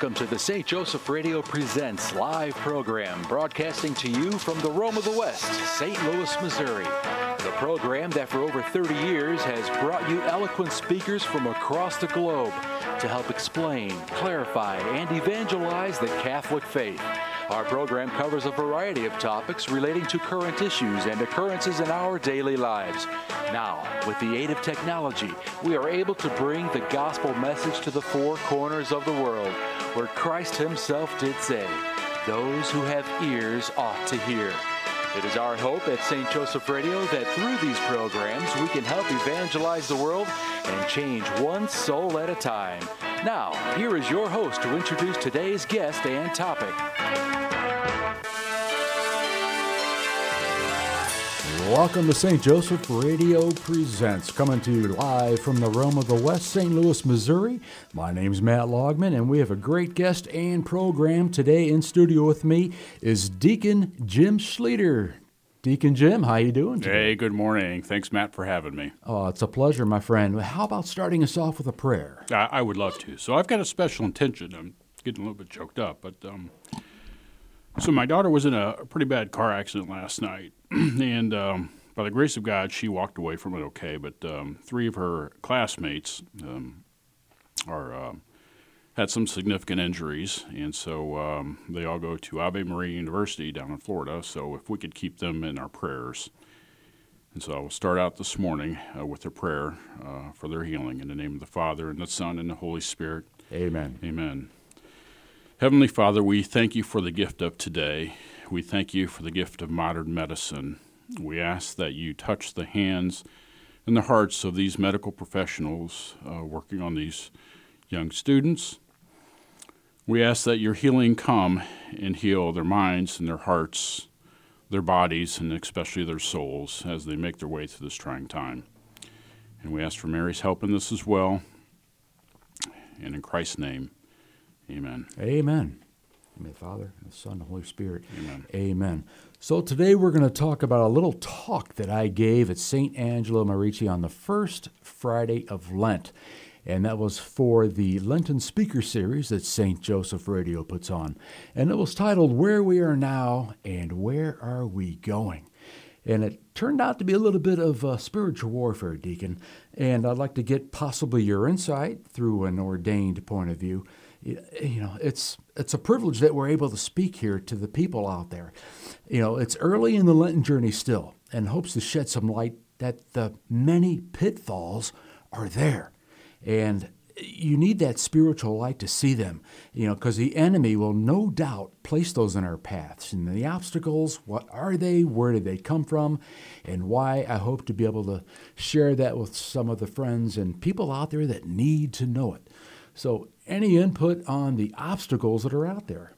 Welcome to the St. Joseph Radio Presents live program, broadcasting to you from the Rome of the West, St. Louis, Missouri. The program that for over 30 years has brought you eloquent speakers from across the globe to help explain, clarify, and evangelize the Catholic faith. Our program covers a variety of topics relating to current issues and occurrences in our daily lives. Now, with the aid of technology, we are able to bring the gospel message to the four corners of the world, where Christ Himself did say, Those who have ears ought to hear. It is our hope at St. Joseph Radio that through these programs we can help evangelize the world and change one soul at a time. Now, here is your host to introduce today's guest and topic. Welcome to St. Joseph Radio Presents, coming to you live from the Rome of the West, St. Louis, Missouri. My name's Matt Laugeman, and we have a great guest and program today. In studio with me is Deacon Jim Schlueter. Deacon Jim, how you doing today? Hey, good morning. Thanks, Matt, for having me. Oh, it's a pleasure, my friend. How about starting us off with a prayer? I, I would love to. So I've got a special intention. I'm getting a little bit choked up, but um, so my daughter was in a pretty bad car accident last night, and um, by the grace of God, she walked away from it okay. But um, three of her classmates um, are um, had some significant injuries, and so um, they all go to Ave Maria University down in Florida. So if we could keep them in our prayers. And so I will start out this morning uh, with a prayer uh, for their healing in the name of the Father, and the Son, and the Holy Spirit. Amen. Amen. Heavenly Father, we thank you for the gift of today. We thank you for the gift of modern medicine. We ask that you touch the hands and the hearts of these medical professionals uh, working on these young students. We ask that your healing come and heal their minds and their hearts, their bodies, and especially their souls as they make their way through this trying time. And we ask for Mary's help in this as well. And in Christ's name, amen. Amen. Amen, Father, and the Son, and the Holy Spirit. Amen. Amen. So today we're going to talk about a little talk that I gave at St. Angelo Merici on the first Friday of Lent. And that was for the Lenten Speaker Series that St. Joseph Radio puts on. And it was titled Where We Are Now and Where Are We Going? And it turned out to be a little bit of uh, spiritual warfare, Deacon. And I'd like to get possibly your insight through an ordained point of view. You know, it's it's a privilege that we're able to speak here to the people out there. You know, it's early in the Lenten journey still, and hopes to shed some light that the many pitfalls are there, and you need that spiritual light to see them, you know, because the enemy will no doubt place those in our paths. And the obstacles, what are they? Where did they come from? And why? I hope to be able to share that with some of the friends and people out there that need to know it. So, any input on the obstacles that are out there?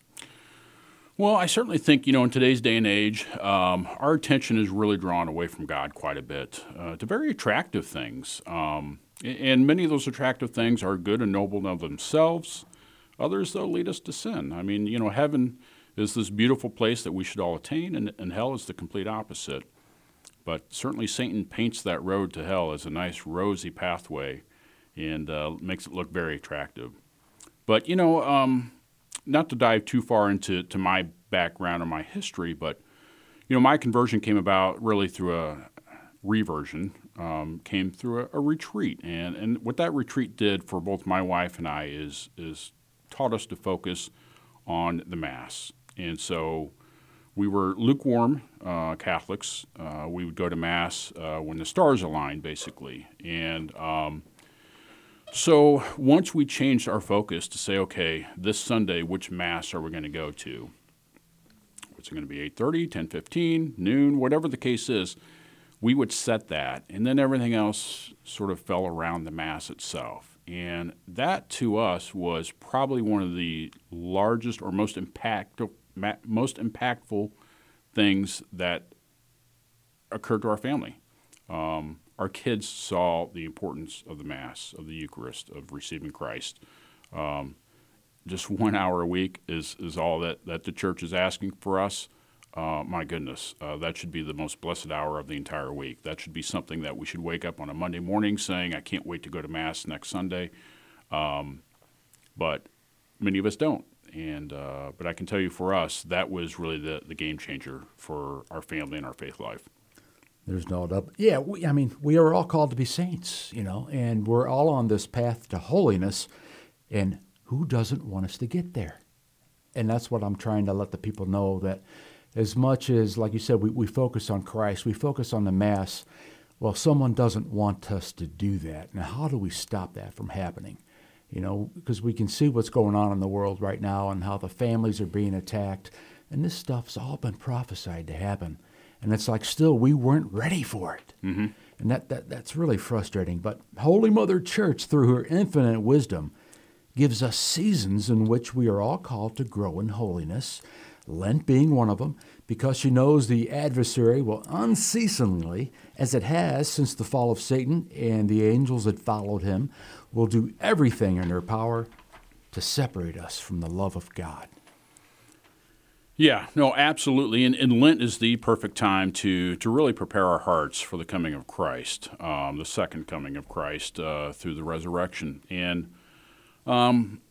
Well, I certainly think, you know, in today's day and age, um, our attention is really drawn away from God quite a bit uh, to very attractive things. Um, and many of those attractive things are good and noble of themselves. Others, though, lead us to sin. I mean, you know, heaven is this beautiful place that we should all attain, and, and hell is the complete opposite. But certainly, Satan paints that road to hell as a nice, rosy pathway and uh, makes it look very attractive. But, you know, um, not to dive too far into to my background or my history, but, you know, my conversion came about really through a reversion, um, came through a, a, retreat. And, and what that retreat did for both my wife and I is, is taught us to focus on the Mass. And so we were lukewarm uh, Catholics. Uh, we would go to Mass uh, when the stars aligned, basically. And um, so once we changed our focus to say, okay, this Sunday, which Mass are we going to go to? It's going to be 8.30, 10.15, noon, whatever the case is – we would set that, and then everything else sort of fell around the Mass itself. And that to us was probably one of the largest or most impactful, most impactful things that occurred to our family. Um, our kids saw the importance of the Mass, of the Eucharist, of receiving Christ. Um, just one hour a week is, is all that, that the church is asking for us uh, my goodness, uh, that should be the most blessed hour of the entire week. That should be something that we should wake up on a Monday morning saying, I can't wait to go to Mass next Sunday. Um, but many of us don't. And uh, but I can tell you, for us, that was really the the game changer for our family and our faith life. There's no doubt. Yeah, we, I mean, we are all called to be saints, you know, and we're all on this path to holiness. And who doesn't want us to get there? And that's what I'm trying to let the people know that as much as, like you said, we, we focus on Christ, we focus on the Mass, well, someone doesn't want us to do that. Now, how do we stop that from happening? You know, because we can see what's going on in the world right now and how the families are being attacked. And this stuff's all been prophesied to happen. And it's like still we weren't ready for it. Mm-hmm. And that, that, that's really frustrating. But Holy Mother Church, through her infinite wisdom, gives us seasons in which we are all called to grow in holiness, Lent being one of them, because she knows the adversary will unceasingly, as it has since the fall of Satan and the angels that followed him, will do everything in their power to separate us from the love of God. Yeah, no, absolutely. And, and, Lent is the perfect time to, to really prepare our hearts for the coming of Christ, um, the second coming of Christ uh, through the resurrection. And um,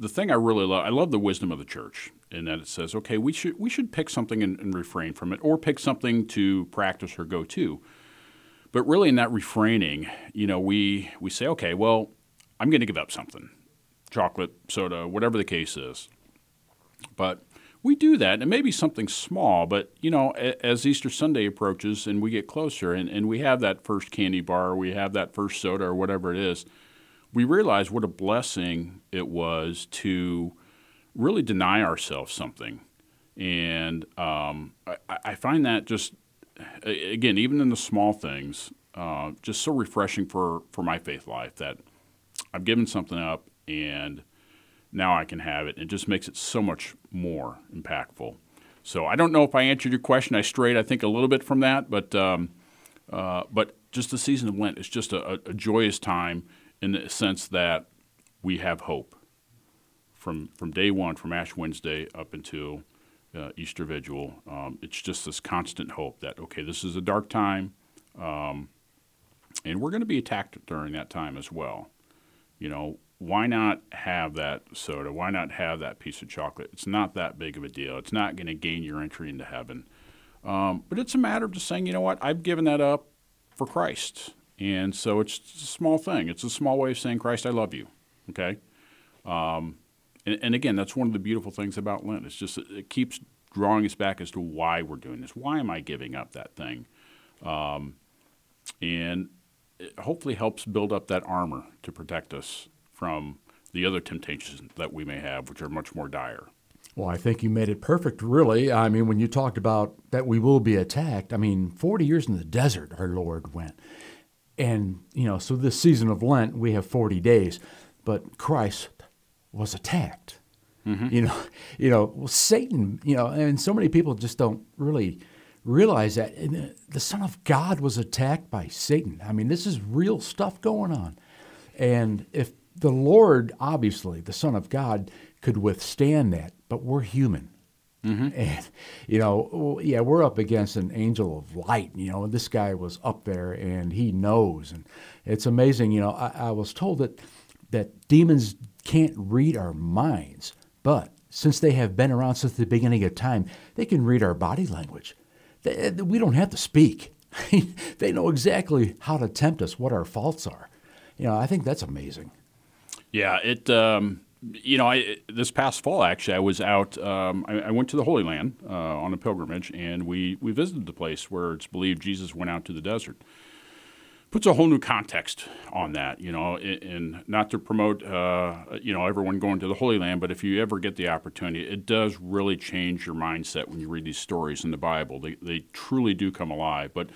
the thing I really love, I love the wisdom of the church in that it says, okay, we should we should pick something and, and refrain from it, or pick something to practice or go to. But really, in that refraining, you know, we we say, okay, well, I'm going to give up something, chocolate, soda, whatever the case is. But we do that, and maybe something small, but you know, as Easter Sunday approaches and we get closer, and, and we have that first candy bar, we have that first soda, or whatever it is, we realize what a blessing it was to really deny ourselves something. And um, I, I, find that just, again, even in the small things, uh, just so refreshing for, for my faith life that I've given something up and now I can have it. It just makes it so much more impactful. So I don't know if I answered your question. I strayed, I think, a little bit from that, but um, uh, but just the season of Lent is just a, a, joyous time in the sense that we have hope from from day one, from Ash Wednesday up until uh, Easter Vigil. Um, it's just this constant hope that okay, this is a dark time, um, and we're going to be attacked during that time as well. You know, why not have that soda? Why not have that piece of chocolate? It's not that big of a deal. It's not going to gain your entry into heaven. Um, but it's a matter of just saying, you know what, I've given that up for Christ. And so it's a small thing. It's a small way of saying, Christ, I love you. Okay? Um, and, and, again, that's one of the beautiful things about Lent. It's just, it keeps drawing us back as to why we're doing this. Why am I giving up that thing? Um, and it hopefully helps build up that armor to protect us from the other temptations that we may have, which are much more dire. Well, I think you made it perfect, really. I mean, when you talked about that we will be attacked, I mean, 40 years in the desert, our Lord went. And, you know, so this season of Lent, we have 40 days, but Christ was attacked. Mm-hmm. You know, you know, well, Satan, you know, and so many people just don't really realize that and the Son of God was attacked by Satan. I mean, this is real stuff going on. And if the Lord, obviously, the Son of God, could withstand that, but we're human. Mm-hmm. And, you know, yeah, we're up against an angel of light. You know, this guy was up there and he knows. And it's amazing. You know, I, I was told that, that demons can't read our minds, but since they have been around since the beginning of time, they can read our body language. They, we don't have to speak. they know exactly how to tempt us, what our faults are. You know, I think that's amazing. Yeah, it. Um, you know, I, this past fall actually, I was out. Um, I, I, went to the Holy Land uh, on a pilgrimage, and we we visited the place where it's believed Jesus went out to the desert. Puts a whole new context on that, you know, and not to promote, uh, you know, everyone going to the Holy Land, but if you ever get the opportunity, it does really change your mindset when you read these stories in the Bible. They, they truly do come alive. But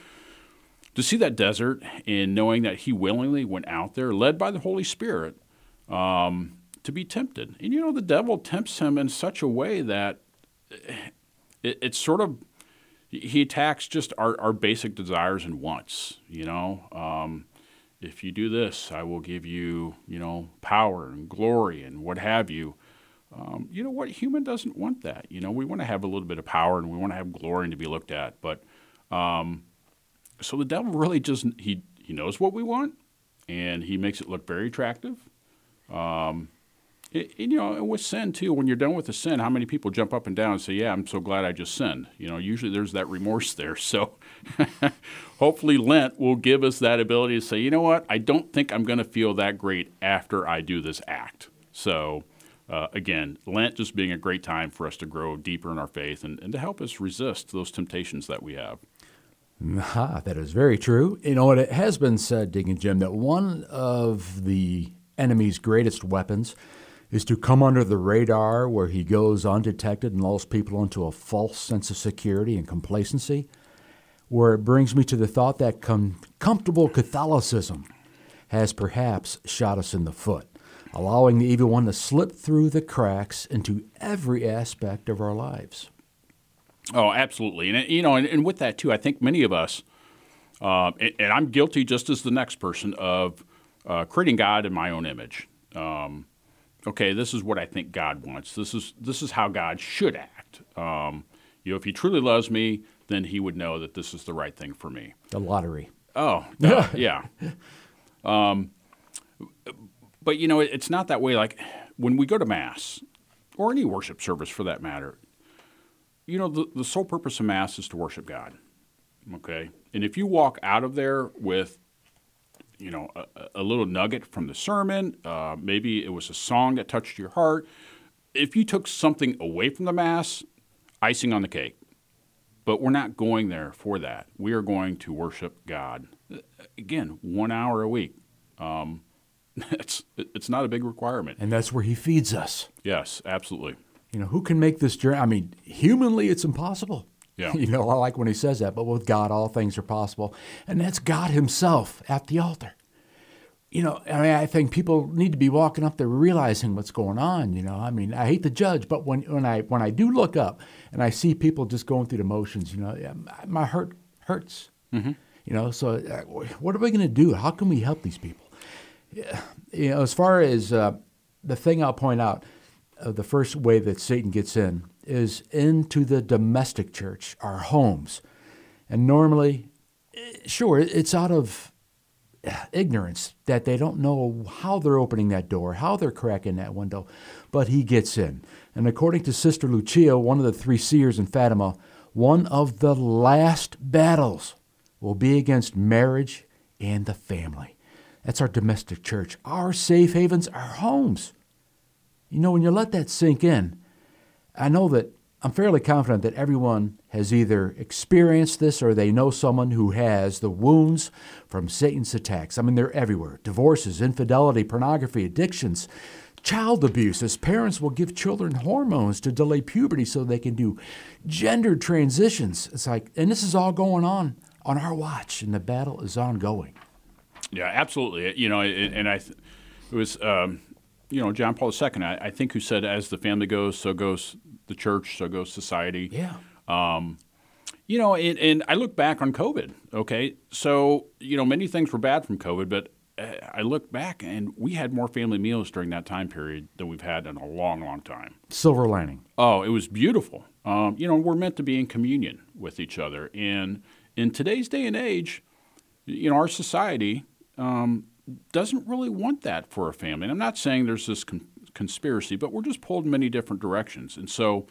to see that desert and knowing that he willingly went out there, led by the Holy Spirit, um, to be tempted. And you know, the devil tempts him in such a way that it, it's sort of he attacks just our, our basic desires and wants. You know, um, if you do this, I will give you, you know, power and glory and what have you. Um, you know what? Human doesn't want that. You know, we want to have a little bit of power and we want to have glory and to be looked at. But um, so the devil really just he he knows what we want, and he makes it look very attractive. Um, It, you know, with sin too, when you're done with the sin, how many people jump up and down and say, "Yeah, I'm so glad I just sinned." You know, usually there's that remorse there. So, hopefully, Lent will give us that ability to say, "You know what? I don't think I'm going to feel that great after I do this act." So, uh, again, Lent just being a great time for us to grow deeper in our faith and, and to help us resist those temptations that we have. Ah, that is very true. You know, it has been said, Deacon Jim, that one of the enemy's greatest weapons is to come under the radar where he goes undetected and lulls people into a false sense of security and complacency. Where it brings me to the thought that com- comfortable Catholicism has perhaps shot us in the foot allowing the evil one to slip through the cracks into every aspect of our lives. Oh, absolutely, and you know, and, and with that too, I think many of us, uh, and, and, I'm guilty just as the next person of uh, creating God in my own image. Um, okay, this is what I think God wants. This is this is how God should act. Um, you know, if He truly loves me, then He would know that this is the right thing for me. The lottery. Oh, yeah. Um, but you know, it's not that way. Like when we go to mass or any worship service for that matter, you know, the, the sole purpose of mass is to worship God. Okay, and if you walk out of there with you know a, a little nugget from the sermon, uh, maybe it was a song that touched your heart. If you took something away from the mass, icing on the cake. But we're not going there for that. We are going to worship God. Again, one hour a week. Um, it's it's not a big requirement. And that's where he feeds us. Yes, absolutely. You know, who can make this journey? I mean, humanly, it's impossible. Yeah. You know, I like when he says that, but with God, all things are possible. And that's God himself at the altar. You know, I mean, I think people need to be walking up there realizing what's going on. You know, I mean, I hate to judge, but when, when I when I do look up and I see people just going through the motions, you know, my heart hurts. Mm-hmm. You know, so uh, what are we going to do? How can we help these people? you know, as far as uh, the thing I'll point out, uh, the first way that Satan gets in is into the domestic church, our homes. And normally, eh, sure, it's out of uh, ignorance that they don't know how they're opening that door, how they're cracking that window, but he gets in. And according to Sister Lucia, one of the three seers in Fatima, one of the last battles will be against marriage and the family. That's our domestic church, our safe havens, our homes. You know, when you let that sink in, I know that I'm fairly confident that everyone has either experienced this or they know someone who has the wounds from Satan's attacks. I mean, they're everywhere divorces, infidelity, pornography, addictions, child abuse, as parents will give children hormones to delay puberty so they can do gender transitions. It's like, and this is all going on on our watch, and the battle is ongoing. Yeah, absolutely. You know, and I, it was, um, you know, John Paul II. I, I, think who said, "As the family goes, so goes the church, so goes society." Yeah. Um, you know, and, and, I look back on COVID. Okay, so you know, many things were bad from COVID, but uh, I look back and we had more family meals during that time period than we've had in a long, long time. Silver lining. Oh, it was beautiful. Um, you know, we're meant to be in communion with each other, and in today's day and age, you know, our society um, doesn't really want that for a family. And I'm not saying there's this con- conspiracy, but we're just pulled in many different directions. And so,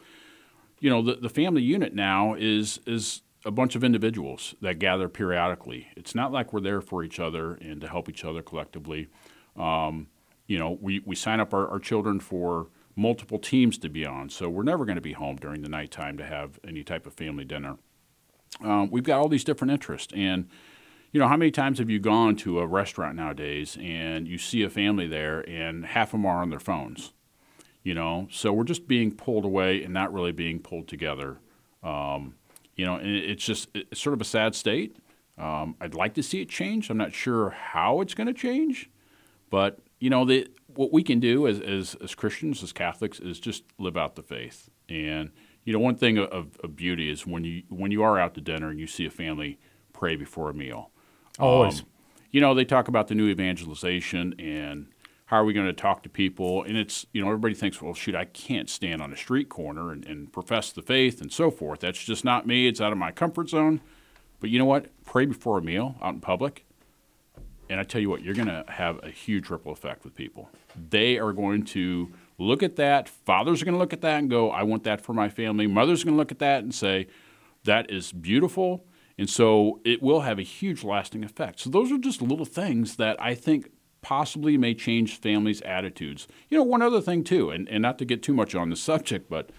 you know, the, the family unit now is is a bunch of individuals that gather periodically. It's not like we're there for each other and to help each other collectively. Um, you know, we, we sign up our, our children for multiple teams to be on, so we're never going to be home during the nighttime to have any type of family dinner. Um, we've got all these different interests, and you know, how many times have you gone to a restaurant nowadays and you see a family there and half of them are on their phones? You know, so we're just being pulled away and not really being pulled together. Um, you know, and it's just it's sort of a sad state. Um, I'd like to see it change. I'm not sure how it's going to change, but you know, the, what we can do as, as, as Christians, as Catholics, is just live out the faith. And you know, one thing of, of beauty is when you when you are out to dinner and you see a family pray before a meal. Always. Um, you know, they talk about the new evangelization and how are we going to talk to people? And it's, you know, everybody thinks, well, shoot, I can't stand on a street corner and, and profess the faith and so forth. That's just not me. It's out of my comfort zone. But you know what? Pray before a meal out in public. And I tell you what, you're going to have a huge ripple effect with people. They are going to look at that. Fathers are going to look at that and go, I want that for my family. Mothers are going to look at that and say, that is beautiful. And so it will have a huge lasting effect. So those are just little things that I think possibly may change families' attitudes. You know, one other thing too, and, and not to get too much on the subject, but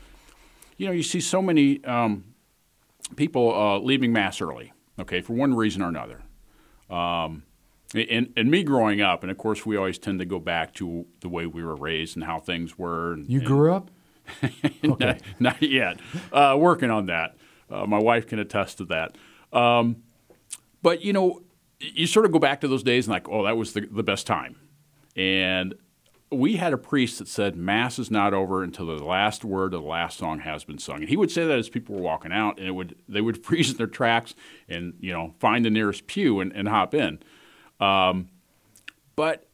you know, you see so many um, people uh, leaving mass early, okay, for one reason or another. Um, and, and me growing up, and of course, we always tend to go back to the way we were raised and how things were. And, you grew up? okay. not, not, yet. Uh, working on that. Uh, my wife can attest to that. Um, but, you know, you sort of go back to those days and like, oh, that was the, the best time. And we had a priest that said mass is not over until the last word of the last song has been sung. And he would say that as people were walking out and it would they would freeze in their tracks and you know find the nearest pew and, and hop in. Um, but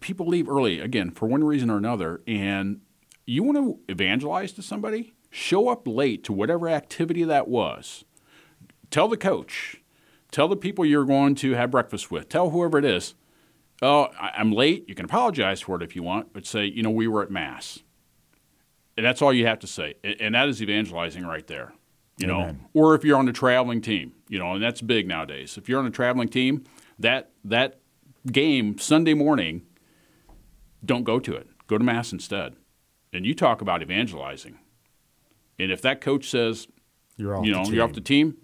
people leave early again for one reason or another. And you want to evangelize to somebody? Show up late to whatever activity that was tell the coach tell the people you're going to have breakfast with tell whoever it is oh, I'm late. You can apologize for it if you want, but say, you know, we were at Mass. And that's all you have to say. And that is evangelizing right there. You Amen. know, or if you're on a traveling team, you know, and that's big nowadays. If you're on a traveling team, that that game Sunday morning, don't go to it. Go to mass instead. And you talk about evangelizing. And if that coach says, you're off you know, you're off the team,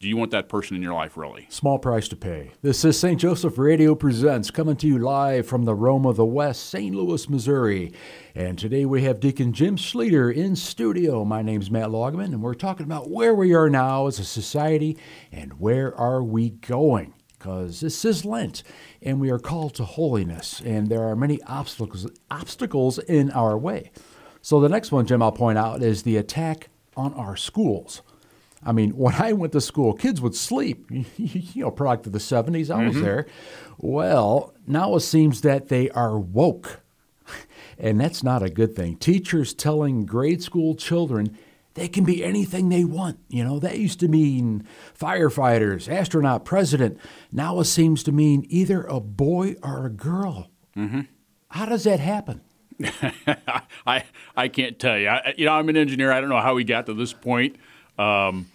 do you want that person in your life really? Small price to pay. This is St. Joseph Radio Presents coming to you live from the Rome of the West, St. Louis, Missouri. And today we have Deacon Jim Schlueter in studio. My name's Matt Laugeman, and we're talking about where we are now as a society and where are we going. Because this is Lent, and we are called to holiness, and there are many obstacles obstacles in our way. So the next one, Jim, I'll point out is the attack on our schools. I mean, when I went to school, kids would sleep. you know, product of the 70s, I mm-hmm. was there. Well, now it seems that they are woke. And that's not a good thing. Teachers telling grade school children they can be anything they want. You know, that used to mean firefighters, astronaut, president. Now it seems to mean either a boy or a girl. Mm-hmm. How does that happen? I I can't tell you. I, you know, I'm an engineer. I don't know how we got to this point. Um,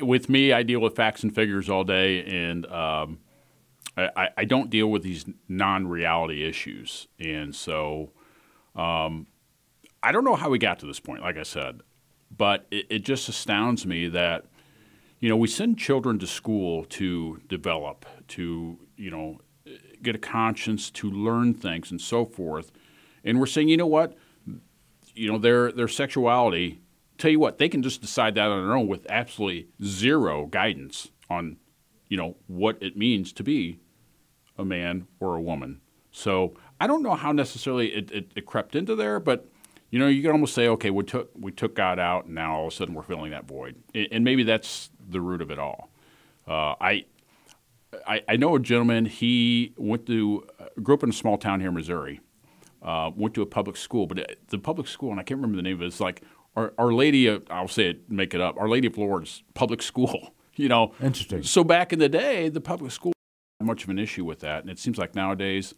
with me, I deal with facts and figures all day, and um, I, I, don't deal with these non-reality issues. And so, um, I don't know how we got to this point. Like I said, but it, it just astounds me that you know we send children to school to develop, to you know get a conscience, to learn things, and so forth. And we're saying, you know what, you know their their sexuality tell you what, they can just decide that on their own with absolutely zero guidance on, you know, what it means to be a man or a woman. So I don't know how necessarily it, it, it crept into there, but you know, you can almost say, okay, we took we took God out, and now all of a sudden we're filling that void, and maybe that's the root of it all. Uh, I, I, I know a gentleman. He went to uh, grew up in a small town here in Missouri. Uh, went to a public school, but the public school, and I can't remember the name of it. It's like our, Our Lady, of, I'll say it, make it up. Our Lady of Lourdes public school. You know, interesting. So back in the day, the public school had much of an issue with that, and it seems like nowadays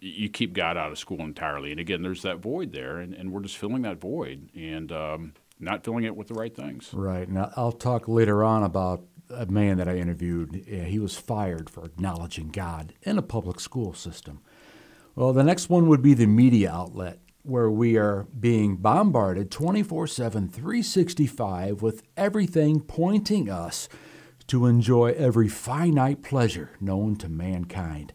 you keep God out of school entirely. And again, there's that void there, and, and we're just filling that void and um, not filling it with the right things. Right. Now I'll talk later on about a man that I interviewed. He was fired for acknowledging God in a public school system. Well, the next one would be the media outlet where we are being bombarded 24 7, 365 with everything pointing us to enjoy every finite pleasure known to mankind.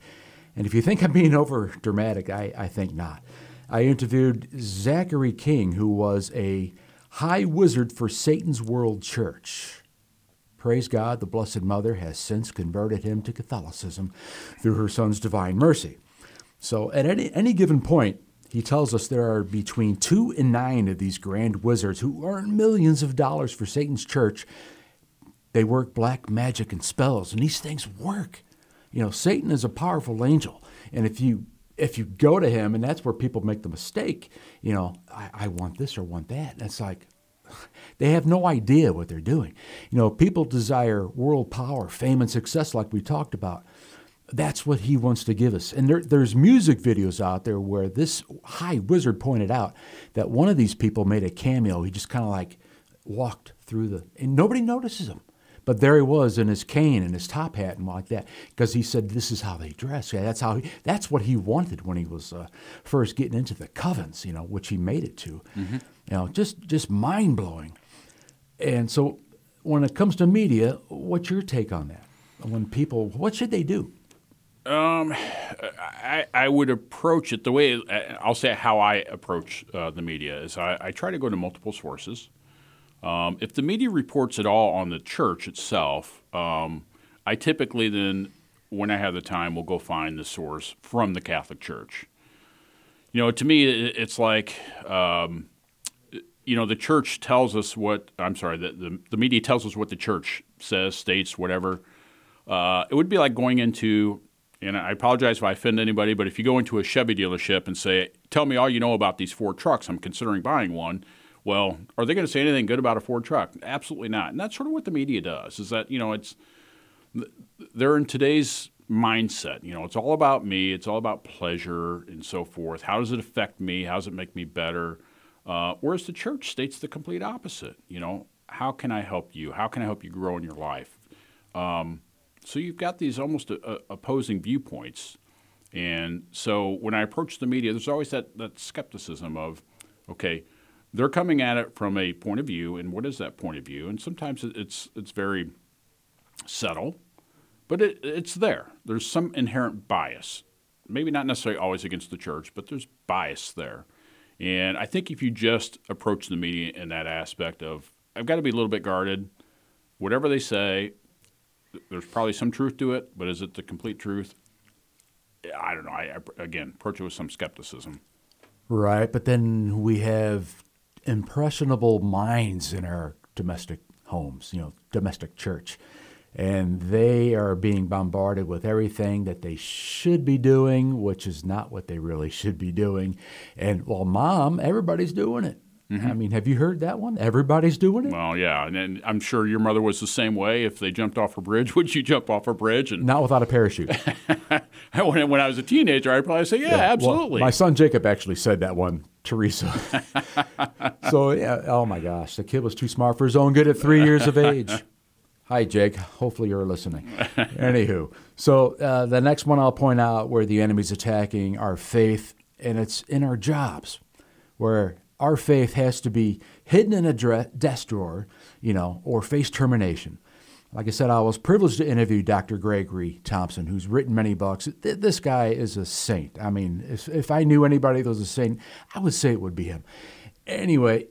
And if you think I'm being over dramatic, I, I think not. I interviewed Zachary King, who was a high wizard for Satan's World Church. Praise God, the Blessed Mother has since converted him to Catholicism through her Son's divine mercy. So, at any, any given point, he tells us there are between two and nine of these grand wizards who earn millions of dollars for Satan's church. They work black magic and spells, and these things work. You know, Satan is a powerful angel, and if you if you go to him, and that's where people make the mistake, you know, I, I want this or want that. And it's like they have no idea what they're doing. You know, people desire world power, fame, and success, like we talked about. That's what he wants to give us. And there, there's music videos out there where this high wizard pointed out that one of these people made a cameo. He just kind of like walked through the, and nobody notices him. But there he was in his cane and his top hat and like that, because he said this is how they dress. Yeah, that's how he, that's what he wanted when he was uh, first getting into the covens, you know, which he made it to. Mm-hmm. You know, just just mind blowing. And so, when it comes to media, what's your take on that? When people, what should they do? Um, I, I would approach it the way I'll say how I approach uh, the media is I, I, try to go to multiple sources. Um, if the media reports at all on the church itself, um, I typically then, when I have the time, will go find the source from the Catholic Church. You know, to me, it's like, um, you know, the church tells us what, I'm sorry, the, the, the, media tells us what the church says, states, whatever. Uh, it would be like going into and I apologize if I offend anybody, but if you go into a Chevy dealership and say, "Tell me all you know about these Ford trucks. I'm considering buying one." Well, are they going to say anything good about a Ford truck? Absolutely not. And that's sort of what the media does. Is that you know it's they're in today's mindset. You know, it's all about me. It's all about pleasure and so forth. How does it affect me? How does it make me better? Uh, whereas the church states the complete opposite. You know, how can I help you? How can I help you grow in your life? Um, so you've got these almost uh, uh, opposing viewpoints. And so when I approach the media, there's always that, that skepticism of, okay, they're coming at it from a point of view, and what is that point of view? And sometimes it's it's very subtle, but it, it's there. There's some inherent bias, maybe not necessarily always against the church, but there's bias there. And I think if you just approach the media in that aspect of, I've got to be a little bit guarded. Whatever they say, there's probably some truth to it, but is it the complete truth? I don't know. I, I again approach it with some skepticism. Right, but then we have impressionable minds in our domestic homes, you know, domestic church. And they are being bombarded with everything that they should be doing, which is not what they really should be doing. And well, mom, everybody's doing it. Mm-hmm. I mean, have you heard that one? Everybody's doing it. Well, yeah, and, and, I'm sure your mother was the same way. If they jumped off a bridge, would you jump off a bridge? And not without a parachute. when, when I was a teenager, I'd probably say, yeah, yeah absolutely. Well, my son Jacob actually said that one. Teresa. so yeah, oh my gosh, the kid was too smart for his own good at three years of age. Hi, Jake. Hopefully you're listening. Anywho, so uh, the next one I'll point out where the enemy's attacking our faith, and it's in our jobs, where our faith has to be hidden in a desk drawer, you know, or face termination. Like I said, I was privileged to interview Dr. Gregory Thompson, who's written many books. This guy is a saint. I mean, if, if I knew anybody that was a saint, I would say it would be him. Anyway,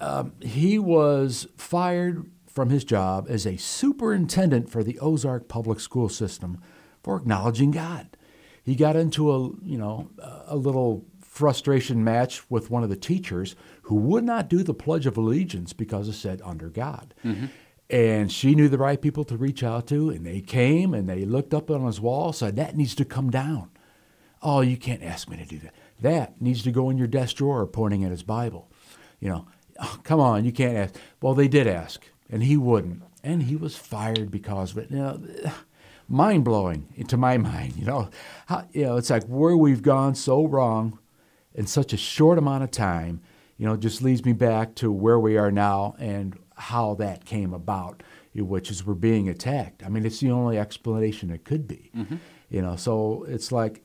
um, he was fired from his job as a superintendent for the Ozark Public School System for acknowledging God. He got into a, you know, a little frustration match with one of the teachers who would not do the Pledge of Allegiance because it said under God. Mm-hmm. And she knew the right people to reach out to, and they came and they looked up on his wall, said, That needs to come down. Oh, you can't ask me to do that. That needs to go in your desk drawer, pointing at his Bible. You know, oh, come on, you can't ask. Well, they did ask, and he wouldn't. And he was fired because of it. You know, mind blowing to my mind. You know, How, you know, it's like where we've gone so wrong in such a short amount of time, you know, just leads me back to where we are now and how that came about, which is we're being attacked. I mean, it's the only explanation it could be. Mm-hmm. You know, so it's like,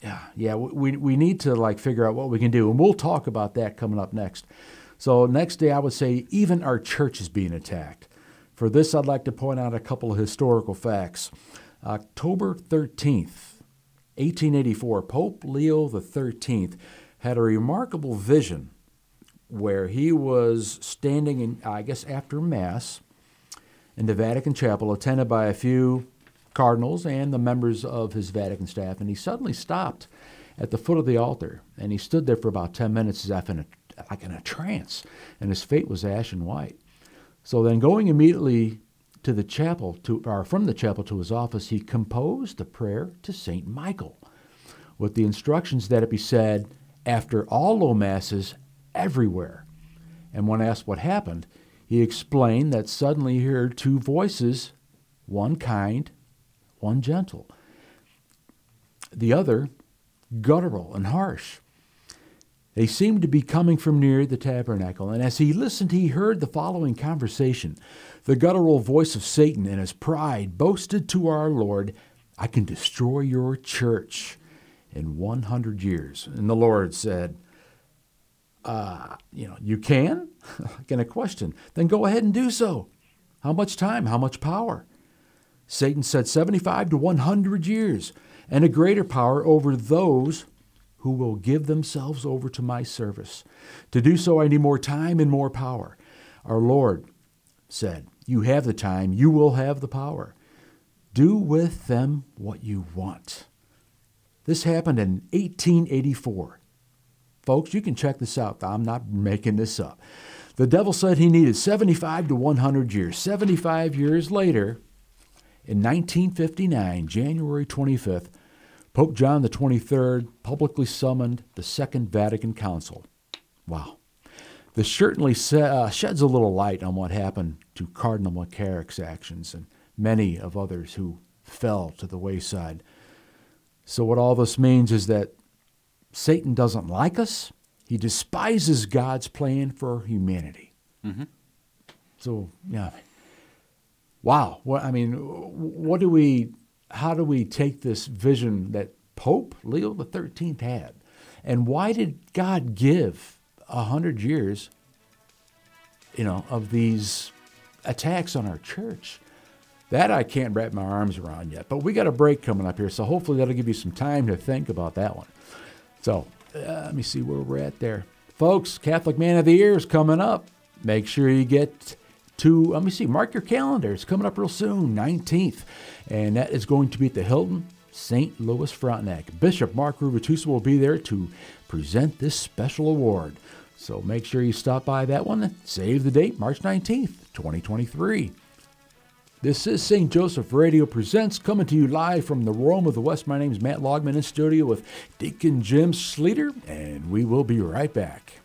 yeah, yeah, we, we need to like figure out what we can do, and we'll talk about that coming up next. So next day, I would say even our church is being attacked. For this, I'd like to point out a couple of historical facts. October 13th, 1884, Pope Leo XIII had a remarkable vision where he was standing in, I guess, after Mass in the Vatican Chapel, attended by a few cardinals and the members of his Vatican staff, and he suddenly stopped at the foot of the altar, and he stood there for about 10 minutes as if in a, like in a trance, and his face was ashen white. So then, going immediately to the chapel, to, or from the chapel to his office, he composed a prayer to St. Michael with the instructions that it be said after all low masses everywhere. And when asked what happened, he explained that suddenly he heard two voices, one kind, one gentle. the other guttural and harsh. They seemed to be coming from near the tabernacle, and as he listened, he heard the following conversation. The guttural voice of Satan in his pride boasted to our Lord, I can destroy your church in 100 years. And the Lord said, uh, You know, you can? Again, a question. Then go ahead and do so. How much time? How much power? Satan said 75 to 100 years, and a greater power over those who will give themselves over to my service. To do so, I need more time and more power. Our Lord said, You have the time, you will have the power. Do with them what you want. This happened in 1884. Folks, you can check this out. I'm not making this up. The devil said he needed 75 to 100 years. 75 years later, in 1959, January 25th, Pope John XXIII publicly summoned the Second Vatican Council. Wow. This certainly uh, sheds a little light on what happened to Cardinal McCarrick's actions and many of others who fell to the wayside. So, what all this means is that Satan doesn't like us, he despises God's plan for humanity. Mm-hmm. So, yeah. Wow. What, I mean, what do we how do we take this vision that Pope Leo XIII had? And why did God give a hundred years, you know, of these attacks on our church? That I can't wrap my arms around yet. But we got a break coming up here, so hopefully that'll give you some time to think about that one. So uh, let me see where we're at there. Folks, Catholic Man of the Year is coming up. Make sure you get to, let me see, mark your calendar. It's coming up real soon, 19th. And that is going to be at the Hilton St. Louis Frontenac. Bishop Mark Rivituso will be there to present this special award. So make sure you stop by that one. Save the date, March 19th, 2023. This is St. Joseph Radio Presents, coming to you live from the Rome of the West. My name is Matt Laugeman in studio with Deacon Jim Schlueter, and we will be right back.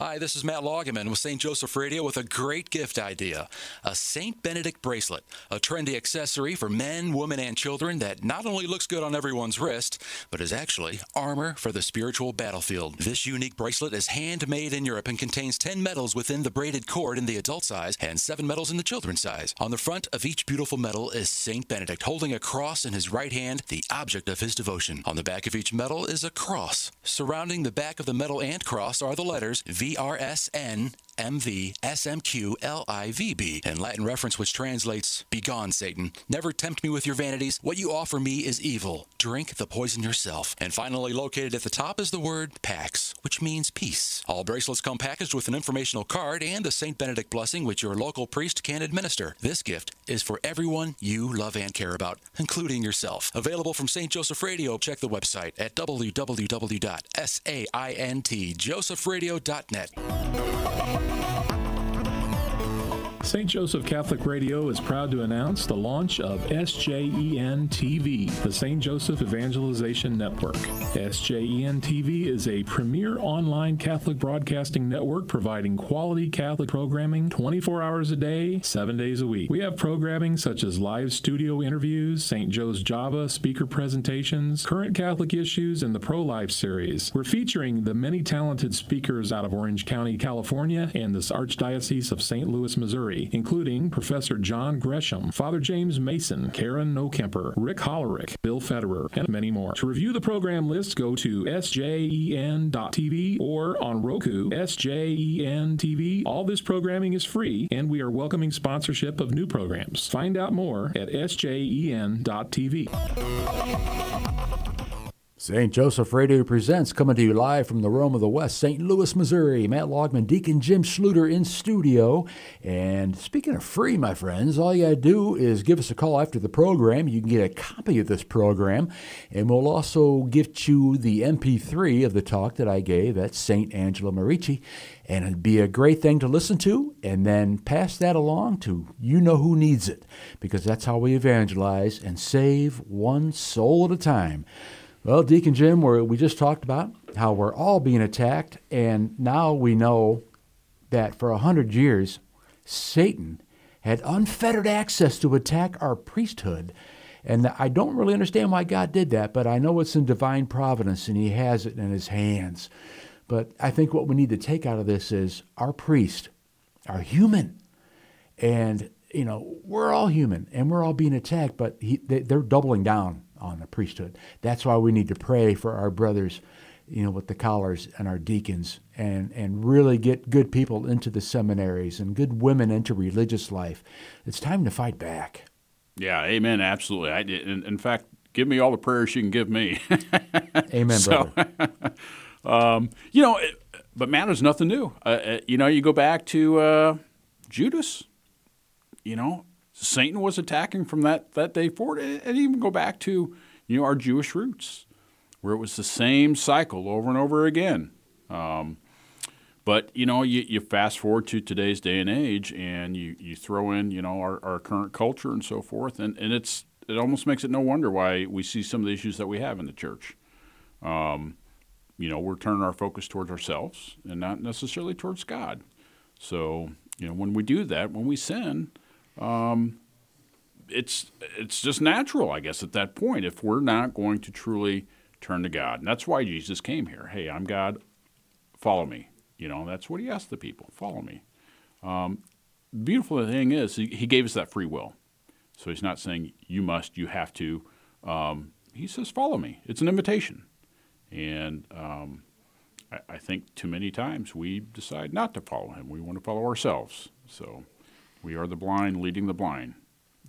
Hi, this is Matt Laugeman with St. Joseph Radio with a great gift idea a St. Benedict bracelet, a trendy accessory for men, women, and children that not only looks good on everyone's wrist, but is actually armor for the spiritual battlefield. This unique bracelet is handmade in Europe and contains 10 medals within the braided cord in the adult size and 7 medals in the children's size. On the front of each beautiful medal is St. Benedict holding a cross in his right hand, the object of his devotion. On the back of each medal is a cross. Surrounding the back of the medal and cross are the letters V VRSN MV in Latin reference which translates, Begone, Satan. Never tempt me with your vanities. What you offer me is evil. Drink the poison yourself. And finally, located at the top is the word Pax, which means peace. All bracelets come packaged with an informational card and the St. Benedict blessing, which your local priest can administer. This gift is for everyone you love and care about, including yourself. Available from St. Joseph Radio. Check the website at www.saintjosephradio.net. Oh, St. Joseph Catholic Radio is proud to announce the launch of SJEN TV, the St. Joseph Evangelization Network. SJEN TV is a premier online Catholic broadcasting network providing quality Catholic programming 24 hours a day, 7 days a week. We have programming such as live studio interviews, St. Joe's Java speaker presentations, current Catholic issues, and the Pro Life series. We're featuring the many talented speakers out of Orange County, California, and this Archdiocese of St. Louis, Missouri including Professor John Gresham, Father James Mason, Karen Nokemper, Rick Hollerick, Bill Federer, and many more. To review the program list, go to sjen.tv or on Roku, SJEN TV. All this programming is free, and we are welcoming sponsorship of new programs. Find out more at sjen.tv. St. Joseph Radio presents coming to you live from the Rome of the West, St. Louis, Missouri. Matt Laugeman, Deacon Jim Schlueter in studio. And speaking of free, my friends, all you got to do is give us a call after the program. You can get a copy of this program, and we'll also gift you the MP3 of the talk that I gave at St. Angelo Merici. And it'd be a great thing to listen to, and then pass that along to you know who needs it, because that's how we evangelize and save one soul at a time. Well, Deacon Jim, we just talked about how we're all being attacked, and now we know that for a hundred years, Satan had unfettered access to attack our priesthood. And I don't really understand why God did that, but I know it's in divine providence and He has it in His hands. But I think what we need to take out of this is our priests are human. And, you know, we're all human and we're all being attacked, but he, they, they're doubling down on the priesthood. That's why we need to pray for our brothers, you know, with the collars and our deacons and, and really get good people into the seminaries and good women into religious life. It's time to fight back. Yeah, amen. Absolutely. I, in, in fact, give me all the prayers you can give me. amen, so, brother. um, you know, it, but man, there's nothing new. Uh, uh, you know, you go back to uh, Judas. You know, Satan was attacking from that, that day forward, and even go back to you know our Jewish roots, where it was the same cycle over and over again. Um, but you know, you, you fast forward to today's day and age, and you, you throw in you know our, our current culture and so forth, and, and it's it almost makes it no wonder why we see some of the issues that we have in the church. Um, you know, we're turning our focus towards ourselves and not necessarily towards God. So, you know, when we do that, when we sin, um, it's it's just natural, I guess, at that point. If we're not going to truly turn to God, and that's why Jesus came here. Hey, I'm God. Follow me. You know, that's what he asked the people. Follow me. Um, beautiful thing is, he, gave us that free will. So he's not saying you must, you have to. Um, he says, follow me. It's an invitation. And um, I, I, think too many times we decide not to follow him. We want to follow ourselves. So we are the blind leading the blind.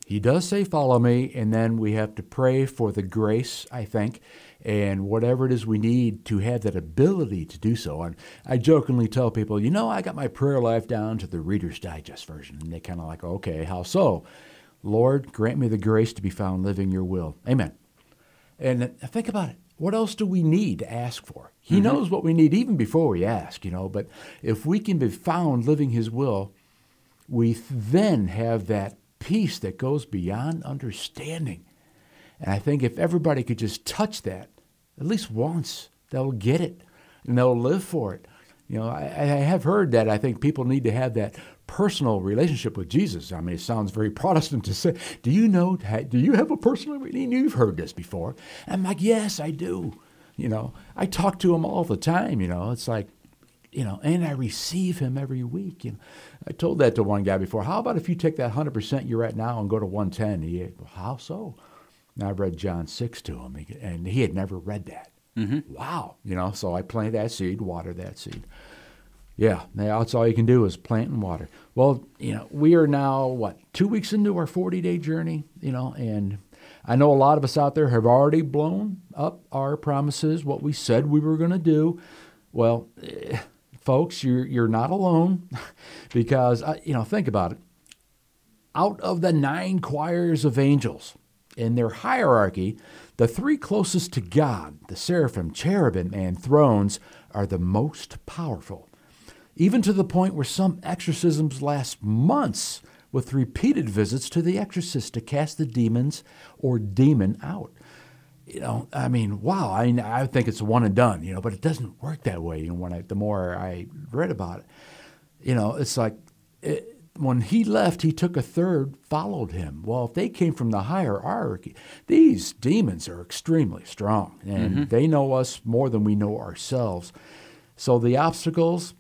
He does say, Follow me, and then we have to pray for the grace, I think, and whatever it is we need to have that ability to do so. And I jokingly tell people, you know, I got my prayer life down to the Reader's Digest version. And they kind of like, okay, how so? Lord, grant me the grace to be found living your will. Amen. And think about it. What else do we need to ask for? He mm-hmm. knows what we need even before we ask, you know. But if we can be found living his will, we then have that peace that goes beyond understanding. And I think if everybody could just touch that at least once, they'll get it and they'll live for it. You know, I, I have heard that I think people need to have that personal relationship with Jesus. I mean, it sounds very Protestant to say, "Do you know? Do you have a personal?" You've heard this before. I'm like, "Yes, I do." You know, I talk to him all the time. You know, it's like, you know, and I receive him every week. You know, I told that to one guy before. How about if you take that 100% you're at now and go to 110? He, how so? And I read John 6 to him, and he had never read that. Mm-hmm. Wow. You know, so I planted that seed, water that seed. Yeah, that's all you can do is plant and water. Well, you know, we are now, what, two weeks into our 40 day journey, you know, and I know a lot of us out there have already blown up our promises, what we said we were going to do. Well, eh, folks, you're, you're not alone because, uh, you know, think about it. Out of the nine choirs of angels in their hierarchy, the three closest to God, the seraphim, cherubim, and thrones, are the most powerful. Even to the point where some exorcisms last months with repeated visits to the exorcist to cast the demons or demon out you know, I mean, wow. I mean, I think it's one and done, you know, but it doesn't work that way. You know, when I, the more I read about it, you know, it's like it, when he left, he took a third, followed him. Well, if they came from the higher hierarchy, these demons are extremely strong, and mm-hmm. they know us more than we know ourselves. So the obstacles,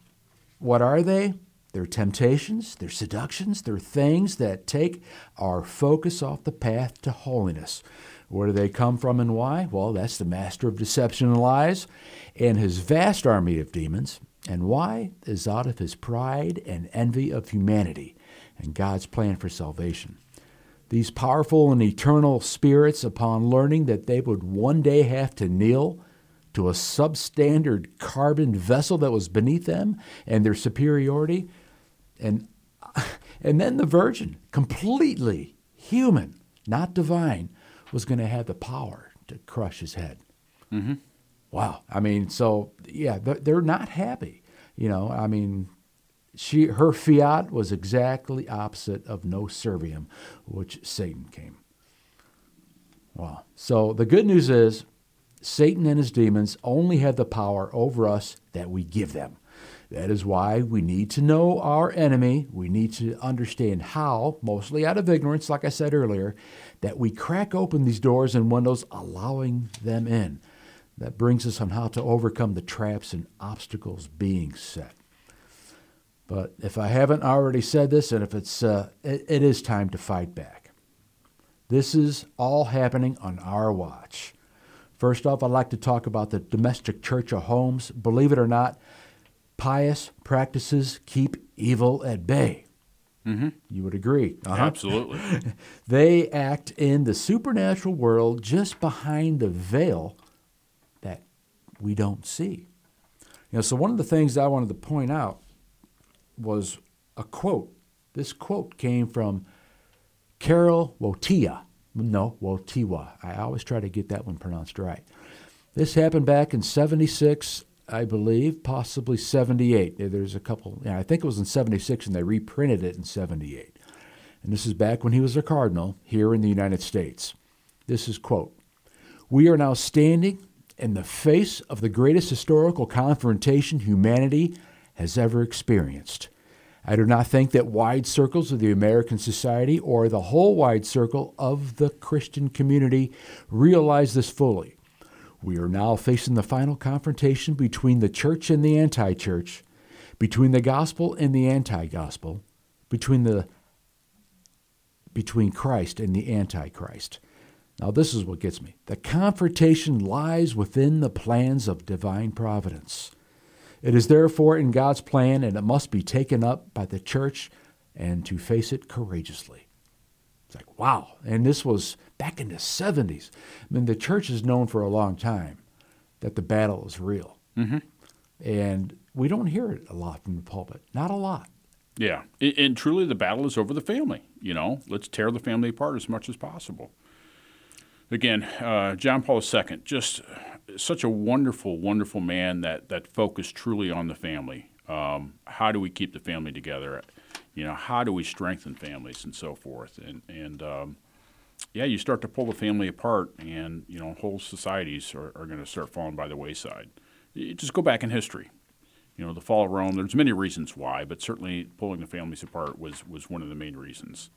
what are they? They're temptations, they're seductions, they're things that take our focus off the path to holiness. Where do they come from and why? Well, that's the master of deception and lies and his vast army of demons. And why is out of his pride and envy of humanity and God's plan for salvation. These powerful and eternal spirits, upon learning that they would one day have to kneel to a substandard carbon vessel that was beneath them and their superiority, and, and then the Virgin, completely human, not divine, was going to have the power to crush his head. Mm-hmm. Wow. I mean, so yeah, they're not happy. You know, I mean, she her fiat was exactly opposite of non serviam, which Satan came. Wow. So the good news is Satan and his demons only have the power over us that we give them. That is why we need to know our enemy. We need to understand how, mostly out of ignorance, like I said earlier, that we crack open these doors and windows, allowing them in. That brings us on how to overcome the traps and obstacles being set. But if I haven't already said this, and if it's, uh, it, it is time to fight back. This is all happening on our watch. First off, I'd like to talk about the domestic church of homes. Believe it or not, pious practices keep evil at bay. Mm-hmm. You would agree. Uh-huh. Absolutely. they act in the supernatural world just behind the veil that we don't see. You know, so one of the things I wanted to point out was a quote. This quote came from Karol Wotia. No, Wotiwa. I always try to get that one pronounced right. This happened back in 76, I believe, possibly 78. There's a couple, yeah, I think it was in 76 and they reprinted it in 78. And this is back when he was a cardinal here in the United States. This is quote, "We are now standing in the face of the greatest historical confrontation humanity has ever experienced. I do not think that wide circles of the American society or the whole wide circle of the Christian community realize this fully. We are now facing the final confrontation between the church and the anti church, between the gospel and the anti gospel, between the between Christ and the antichrist. Now this is what gets me. The confrontation lies within the plans of divine providence. It is therefore in God's plan and it must be taken up by the church and to face it courageously. It's like, wow. And this was back in the 70s. I mean, the church is known for a long time that the battle is real. Mm-hmm. And we don't hear it a lot from the pulpit. Not a lot. Yeah. And, and truly, the battle is over the family. You know, let's tear the family apart as much as possible. Again, uh, John Paul II, just such a wonderful, wonderful man that, that focused truly on the family. Um, how do we keep the family together? You know, how do we strengthen families and so forth? And, and um, yeah, you start to pull the family apart, and you know, whole societies are, are going to start falling by the wayside. You just go back in history. You know, the fall of Rome. There's many reasons why, but certainly pulling the families apart was was one of the main reasons.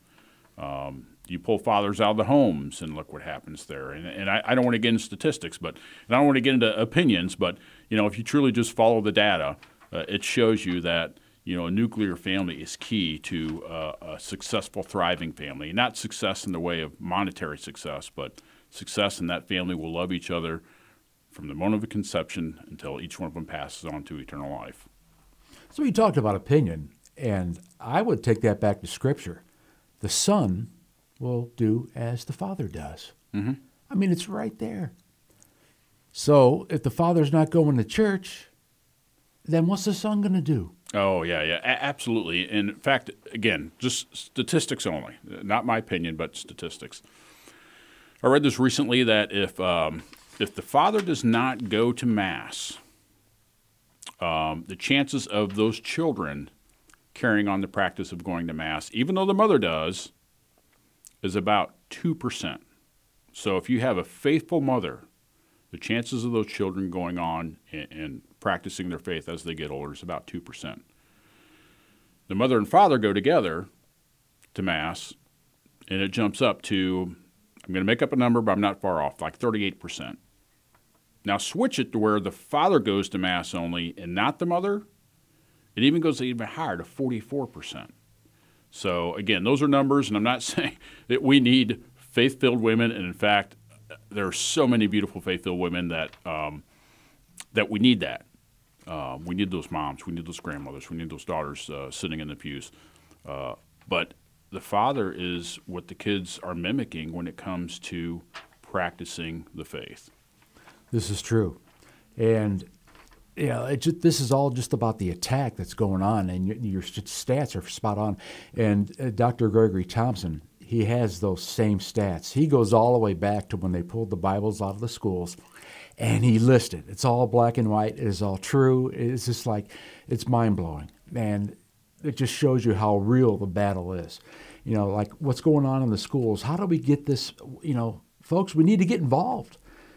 Um, you pull fathers out of the homes, and look what happens there. And, and I, I, don't want to get into statistics, but and I don't want to get into opinions, but you know, if you truly just follow the data, uh, it shows you that you know a nuclear family is key to uh, a successful, thriving family. Not success in the way of monetary success, but success in that family will love each other from the moment of conception until each one of them passes on to eternal life. So you talked about opinion, and I would take that back to Scripture. The Son will do as the Father does. Mm-hmm. I mean, it's right there. So if the Father's not going to church, then what's the Son going to do? Oh yeah, yeah, a- absolutely. In fact, again, just statistics only, not my opinion, but statistics. I read this recently that if um, if the father does not go to mass, um, the chances of those children carrying on the practice of going to mass, even though the mother does, is about 2%. So if you have a faithful mother, the chances of those children going on and, and practicing their faith as they get older is about 2%. The mother and father go together to Mass, and it jumps up to, I'm going to make up a number, but I'm not far off, like 38%. Now switch it to where the father goes to Mass only and not the mother, it even goes even higher to 44%. So again, those are numbers, and I'm not saying that we need faith-filled women. And in fact, there are so many beautiful faith-filled women that um, that we need that. Uh, we need those moms, we need those grandmothers, we need those daughters uh, sitting in the pews. Uh, but the father is what the kids are mimicking when it comes to practicing the faith. This is true, and yeah, just, this is all just about the attack that's going on, and your, your stats are spot on. And uh, Dr. Gregory Thompson, he has those same stats. He goes all the way back to when they pulled the Bibles out of the schools, and he listed. It's all black and white. It is all true. It's just like it's mind blowing, and it just shows you how real the battle is. You know, like what's going on in the schools. How do we get this? You know, folks, we need to get involved.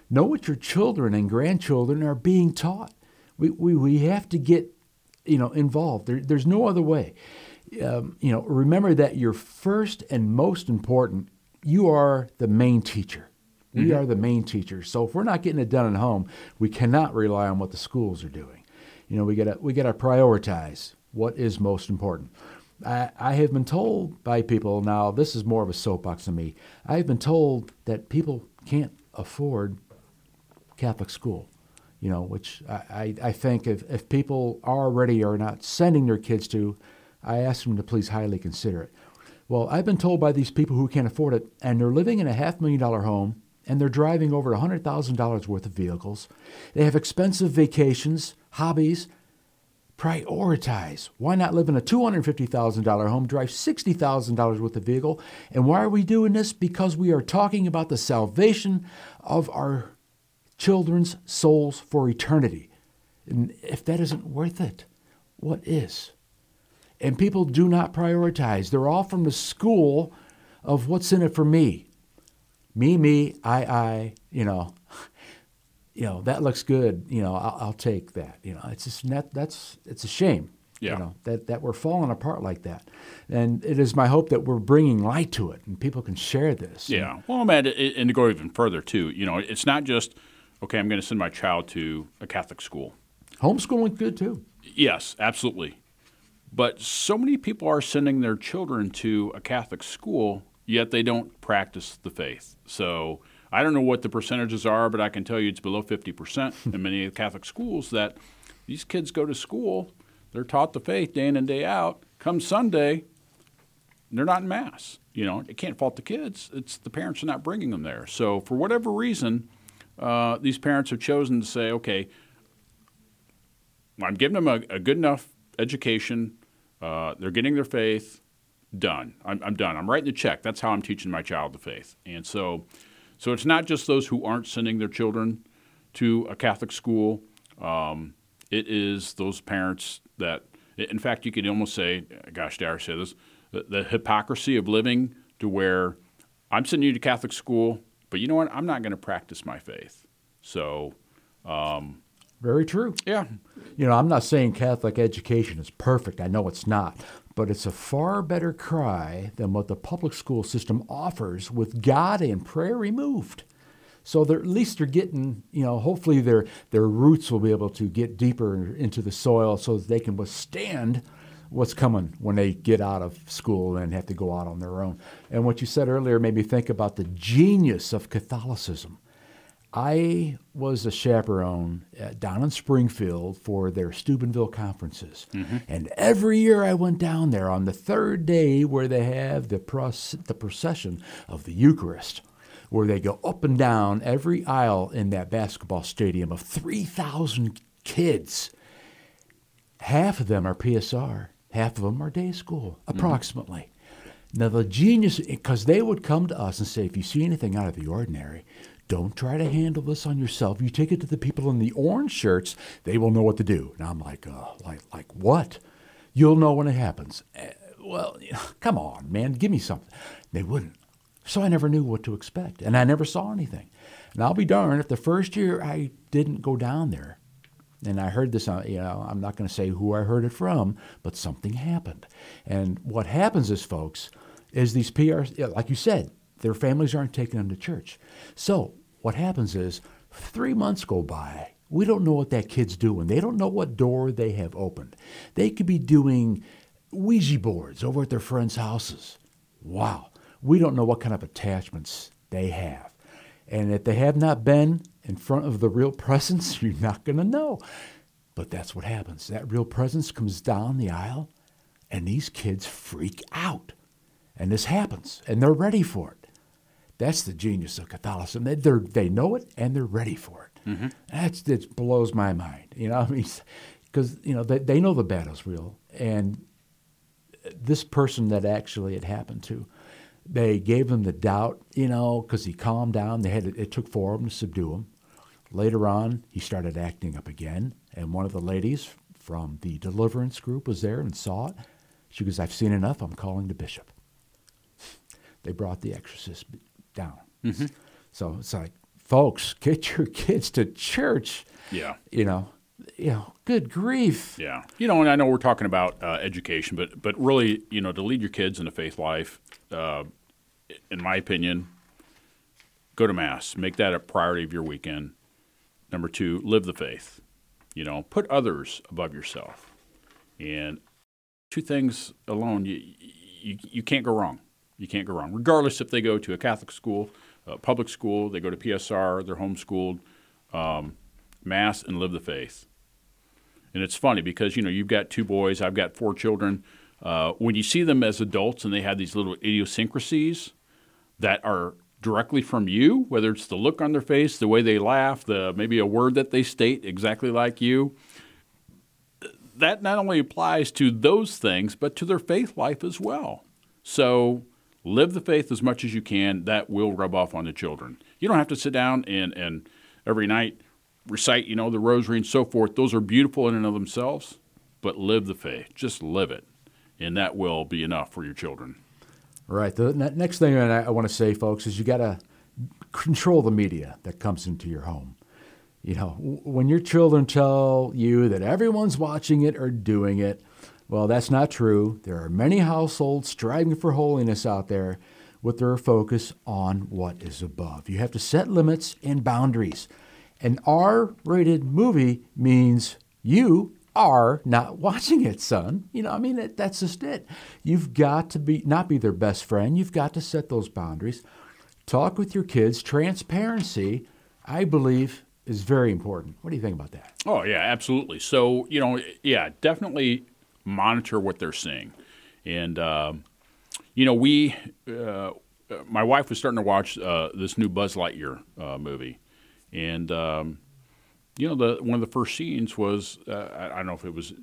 Know what your children and grandchildren are being taught we, we, we have to get you know, involved. There, there's no other way. Um, you know, remember that you're first and most important. You are the main teacher. We mm-hmm. are the main teachers. So if we're not getting it done at home, we cannot rely on what the schools are doing. You know, we got to we got to prioritize what is most important. I, I have been told by people now. This is more of a soapbox than me. I have been told that people can't afford Catholic school. You know, which I, I, I think if, if people already are not sending their kids to, I ask them to please highly consider it. Well, I've been told by these people who can't afford it, and they're living in a half million dollar home, and they're driving over $100,000 worth of vehicles. They have expensive vacations, hobbies. Prioritize. Why not live in a $250,000 home, drive $60,000 worth of vehicle? And why are we doing this? Because we are talking about the salvation of our children's souls for eternity. And if that isn't worth it, what is? And people do not prioritize. They're all from the school of what's in it for me. Me, me, I, I, you know, you know, that looks good, you know, I'll, I'll take that. You know, it's just that that's it's a shame. Yeah. You know, that, that we're falling apart like that. And it is my hope that we're bringing light to it and people can share this. Yeah. Well, Matt, and to go even further too, you know, it's not just okay. I'm going to send my child to a Catholic school. Homeschooling's good too. Yes, absolutely. But so many people are sending their children to a Catholic school, yet they don't practice the faith. So I don't know what the percentages are, but I can tell you it's below 50% in many Catholic schools that these kids go to school, they're taught the faith day in and day out. Come Sunday, they're not in Mass. You know, it can't fault the kids. It's the parents are not bringing them there. So for whatever reason, uh, these parents have chosen to say, okay, I'm giving them a, a good enough education. Uh, they're getting their faith. Done. I'm, I'm done. I'm writing the check. That's how I'm teaching my child the faith. And so, so it's not just those who aren't sending their children to a Catholic school. Um, it is those parents that, in fact, you could almost say, gosh, dare I say this, the, the hypocrisy of living to where I'm sending you to Catholic school, but you know what? I'm not going to practice my faith. So, Very true. yeah, You know, I'm not saying Catholic education is perfect. I know it's not. But it's a far better cry than what the public school system offers with God and prayer removed. So they're, at least they're getting, you know, hopefully their, their roots will be able to get deeper into the soil so that they can withstand what's coming when they get out of school and have to go out on their own. And what you said earlier made me think about the genius of Catholicism. I was a chaperone at, down in Springfield for their Steubenville conferences. Mm-hmm. And every year I went down there on the third day where they have the, proce- the procession of the Eucharist, where they go up and down every aisle in that basketball stadium of 3,000 kids. Half of them are PSR, half of them are day school, mm-hmm. approximately. Now, the genius, because they would come to us and say, if you see anything out of the ordinary, don't try to handle this on yourself. You take it to the people in the orange shirts, they will know what to do. And I'm like, uh, like, like what? You'll know when it happens. Eh, well, come on, man, give me something. They wouldn't. So I never knew what to expect, and I never saw anything. And I'll be darned if the first year I didn't go down there and I heard this, uh, you know, I'm not going to say who I heard it from, but something happened. And what happens is, folks, is these PR, like you said, their families aren't taking them to church. So what happens is three months go by. We don't know what that kid's doing. They don't know what door they have opened. They could be doing Ouija boards over at their friends' houses. Wow. We don't know what kind of attachments they have. And if they have not been in front of the real presence, you're not going to know. But that's what happens. That real presence comes down the aisle, and these kids freak out. And this happens, and they're ready for it. That's the genius of Catholicism. They, they're, know it, and they're ready for it. Mm-hmm. That's that blows my mind. You know, I mean, because you know they, they know the battle's real, and this person that actually it happened to, they gave him the doubt, you know, because he calmed down. They had it took four of them to subdue him. Later on, he started acting up again, and one of the ladies from the deliverance group was there and saw it. She goes, "I've seen enough. I'm calling the bishop." They brought the exorcist down. So it's like, folks, get your kids to church. Yeah. You know, you know, good grief. Yeah, you know, and I know we're talking about uh, education, but but really, you know, to lead your kids in a faith life, uh, in my opinion, go to mass, make that a priority of your weekend. Number two, live the faith. You know, put others above yourself, and two things alone, you you, you can't go wrong. You can't go wrong, regardless if they go to a Catholic school, a public school, they go to PSR, they're homeschooled. Um, mass and live the faith. And it's funny because you know you've got two boys, I've got four children. Uh, when you see them as adults and they have these little idiosyncrasies that are directly from you, whether it's the look on their face, the way they laugh, the maybe a word that they state exactly like you, that not only applies to those things but to their faith life as well. So live the faith as much as you can. That will rub off on the children. You don't have to sit down and and every night recite, you know, the rosary and so forth. Those are beautiful in and of themselves, but live the faith. Just live it, and that will be enough for your children. Right. The next thing I want to say, folks, is you got to control the media that comes into your home. You know, when your children tell you that everyone's watching it or doing it, well, that's not true. There are many households striving for holiness out there with their focus on what is above. You have to set limits and boundaries. An R rated movie means you are not watching it, son. You know, I mean, it, that's just it. You've got to be not be their best friend. You've got to set those boundaries. Talk with your kids. Transparency, I believe, is very important. What do you think about that? Oh yeah, absolutely. So you know, yeah, definitely monitor what they're seeing, and uh, you know, we, uh, my wife was starting to watch uh, this new Buzz Lightyear uh, movie and um, you know, the one of the first scenes was uh, I, I, don't know if it was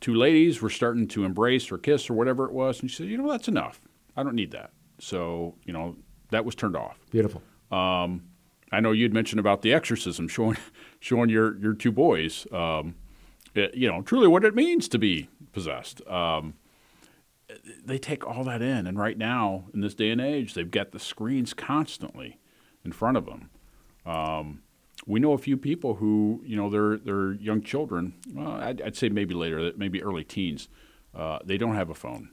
two ladies were starting to embrace or kiss or whatever it was, and she said, you know, that's enough. I don't need that. So you know, that was turned off. Beautiful. Um, I know you'd mentioned about the exorcism, showing showing your your two boys, um, you know, truly what it means to be possessed. Um, they take all that in, and right now in this day and age, they've got the screens constantly in front of them. Um, we know a few people who, you know, they're, they're young children, well, I'd, I'd say maybe later, maybe early teens, uh, they don't have a phone.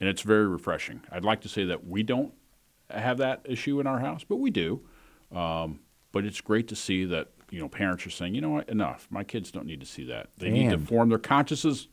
And it's very refreshing. I'd like to say that we don't have that issue in our house, but we do. Um, but it's great to see that, you know, parents are saying, you know what, enough. My kids don't need to see that. They and need to form their consciences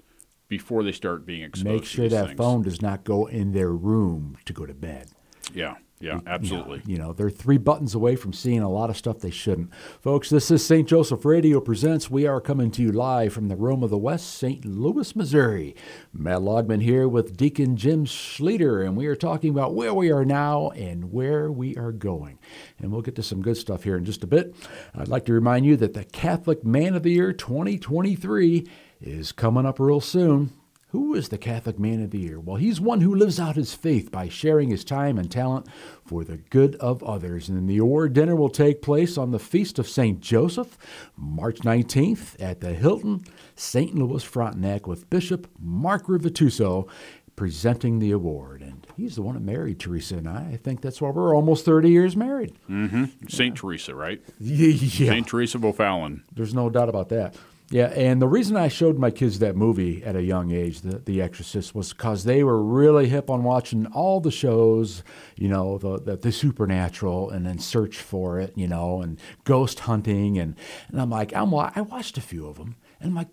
before they start being exposed. To the case. Make sure that things. phone does not go in their room to go to bed. Yeah. Yeah, absolutely. You know, you know, they're three buttons away from seeing a lot of stuff they shouldn't. Folks, this is St. Joseph Radio Presents. We are coming to you live from the Rome of the West, St. Louis, Missouri. Matt Laugeman here with Deacon Jim Schlueter, and we are talking about where we are now and where we are going. And we'll get to some good stuff here in just a bit. I'd like to remind you that the Catholic Man of the Year 2023 is coming up real soon. Who is the Catholic Man of the Year? Well, he's one who lives out his faith by sharing his time and talent for the good of others. And the award dinner will take place on the Feast of St. Joseph, March 19th at the Hilton St. Louis Frontenac with Bishop Mark Rivituso presenting the award. And he's the one that married Teresa and I. I think that's why we're almost 30 years married. Mm-hmm. St. Yeah. Teresa, right? Yeah. St. Teresa of O'Fallon. There's no doubt about that. Yeah, and the reason I showed my kids that movie at a young age, The, the Exorcist, was because they were really hip on watching all the shows, you know, the, the, the supernatural, and then search for it, you know, and ghost hunting, and and I'm like, I'm I watched a few of them, and I'm like,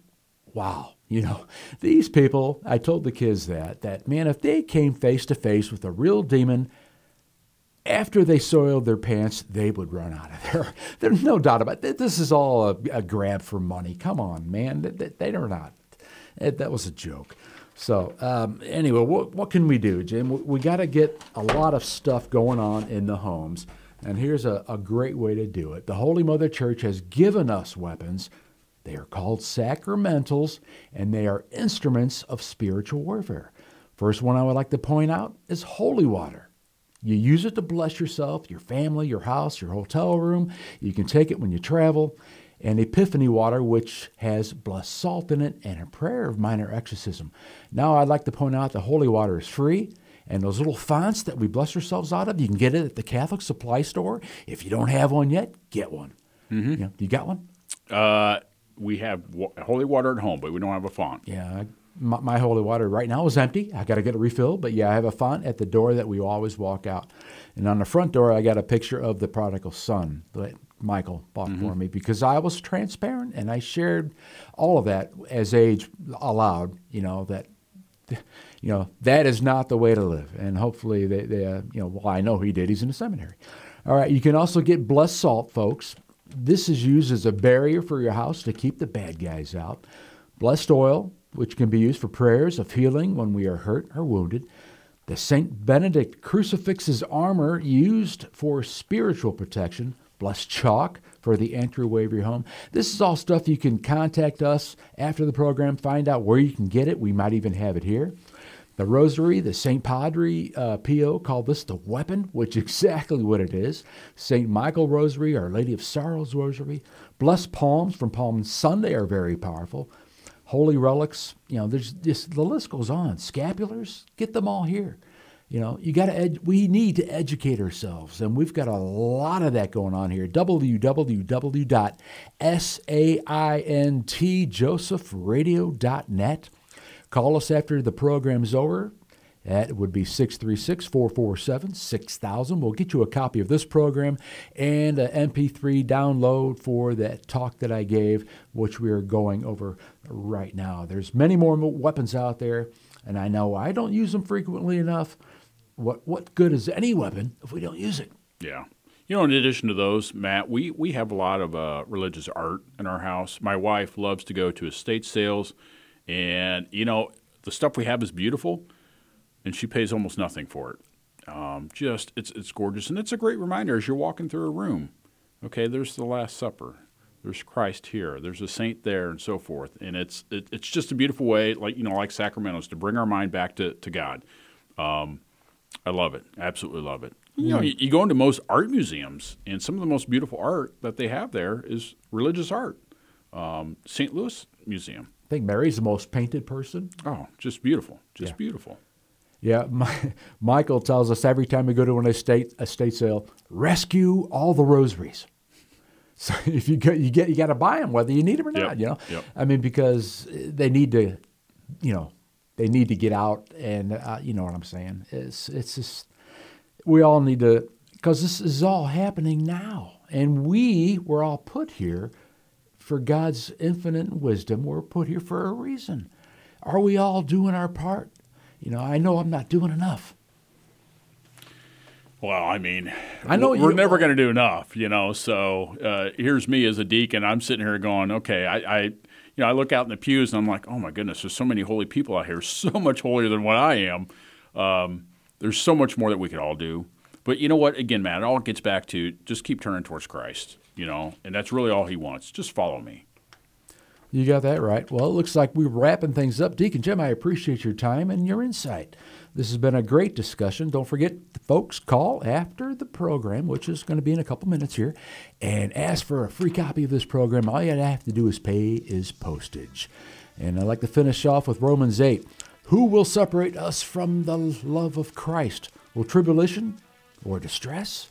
wow, you know, these people. I told the kids that that man, if they came face to face with a real demon after they soiled their pants, they would run out of there. There's no doubt about it. This is all a, a grab for money. Come on, man. They, they are not. That was a joke. So um, anyway, what, what can we do, Jim? We, we got to get a lot of stuff going on in the homes. And here's a, a great way to do it. The Holy Mother Church has given us weapons. They are called sacramentals, and they are instruments of spiritual warfare. First one I would like to point out is holy water. You use it to bless yourself, your family, your house, your hotel room. You can take it when you travel. And Epiphany water, which has blessed salt in it and a prayer of minor exorcism. Now, I'd like to point out the holy water is free. And those little fonts that we bless ourselves out of, you can get it at the Catholic supply store. If you don't have one yet, get one. Mm-hmm. You, know, you got one? Uh, we have wa- holy water at home, but we don't have a font. Yeah, my, my holy water right now is empty. I got to get a refill, but yeah, I have a font at the door that we always walk out, and on the front door I got a picture of the prodigal son that Michael bought for me because I was transparent and I shared all of that as age allowed. You know that. You know that is not the way to live, and hopefully they, they uh, you know, well, I know he did. He's in the seminary. All right, you can also get blessed salt, folks. This is used as a barrier for your house to keep the bad guys out. Blessed oil, which can be used for prayers of healing when we are hurt or wounded. The St. Benedict crucifix's armor used for spiritual protection. Blessed chalk for the entryway of your home. This is all stuff you can contact us after the program, find out where you can get it. We might even have it here. The rosary, the St. Padre uh, Pio called this the weapon, which exactly what it is. St. Michael Rosary, Our Lady of Sorrows Rosary. Blessed palms from Palm Sunday are very powerful. Holy relics, you know, there's just the list goes on. Scapulars, get them all here. You know, you got to. Ed- we need to educate ourselves, and we've got a lot of that going on here. www.saintjosephradio.net. Call us after the program's over. That would be 636 447 6000. We'll get you a copy of this program and an MP3 download for that talk that I gave, which we are going over right now. There's many more weapons out there, and I know I don't use them frequently enough. What, what good is any weapon if we don't use it? Yeah. You know, in addition to those, Matt, we, we have a lot of uh, religious art in our house. My wife loves to go to estate sales, and, you know, the stuff we have is beautiful, and she pays almost nothing for it. Um, just, it's, it's gorgeous, and it's a great reminder as you're walking through a room. Okay, there's the Last Supper. There's Christ here. There's a saint there, and so forth. And it's it, it's just a beautiful way, like you know, like sacramentals, to bring our mind back to, to God. Um, I love it. Absolutely love it. You know, you, you go into most art museums, and some of the most beautiful art that they have there is religious art. Um, St. Louis Museum. I think Mary's the most painted person. Oh, just beautiful. Just Yeah. beautiful. Yeah, my, Michael tells us every time we go to an estate estate sale, rescue all the rosaries. So if you get you get you got to buy them whether you need them or Yep, not. You know, yep. I mean because they need to, you know, they need to get out and uh, you know what I'm saying. It's it's just we all need to because this is all happening now, and we were all put here for God's infinite wisdom. We're put here for a reason. Are we all doing our part? You know, I know I'm not doing enough. Well, I mean, I know we're you- never going to do enough, you know. So uh, here's me as a deacon. I'm sitting here going, okay, I, I, you know, I look out in the pews and I'm like, oh my goodness, there's so many holy people out here, so much holier than what I am. Um, there's so much more that we could all do. But you know what? Again, Matt, it all gets back to just keep turning towards Christ, you know, and that's really all He wants. Just follow me. You got that right. Well, it looks like we're wrapping things up. Deacon Jim, I appreciate your time and your insight. This has been a great discussion. Don't forget, folks, call after the program, which is going to be in a couple minutes here, and ask for a free copy of this program. All you have to do is pay is postage. And I'd like to finish off with Romans 8. Who will separate us from the love of Christ? Will tribulation or distress?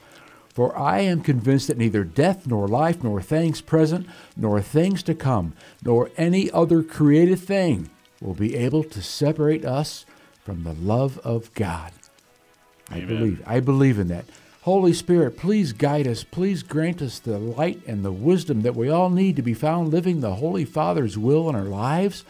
For I am convinced that neither death, nor life, nor things present, nor things to come, nor any other created thing will be able to separate us from the love of God. I believe. I believe in that. Holy Spirit, please guide us. Please grant us the light and the wisdom that we all need to be found living the Holy Father's will in our lives.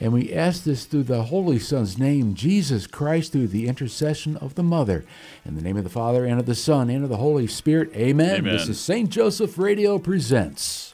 And we ask this through the Holy Son's name, Jesus Christ, through the intercession of the Mother. In the name of the Father, and of the Son, and of the Holy Spirit. Amen. Amen. This is St. Joseph Radio Presents.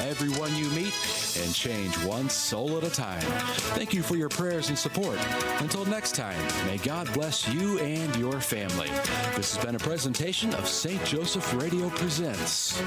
everyone you meet and change one soul at a time. Thank you for your prayers and support. Until next time, may God bless you and your family. This has been a presentation of St. Joseph Radio Presents.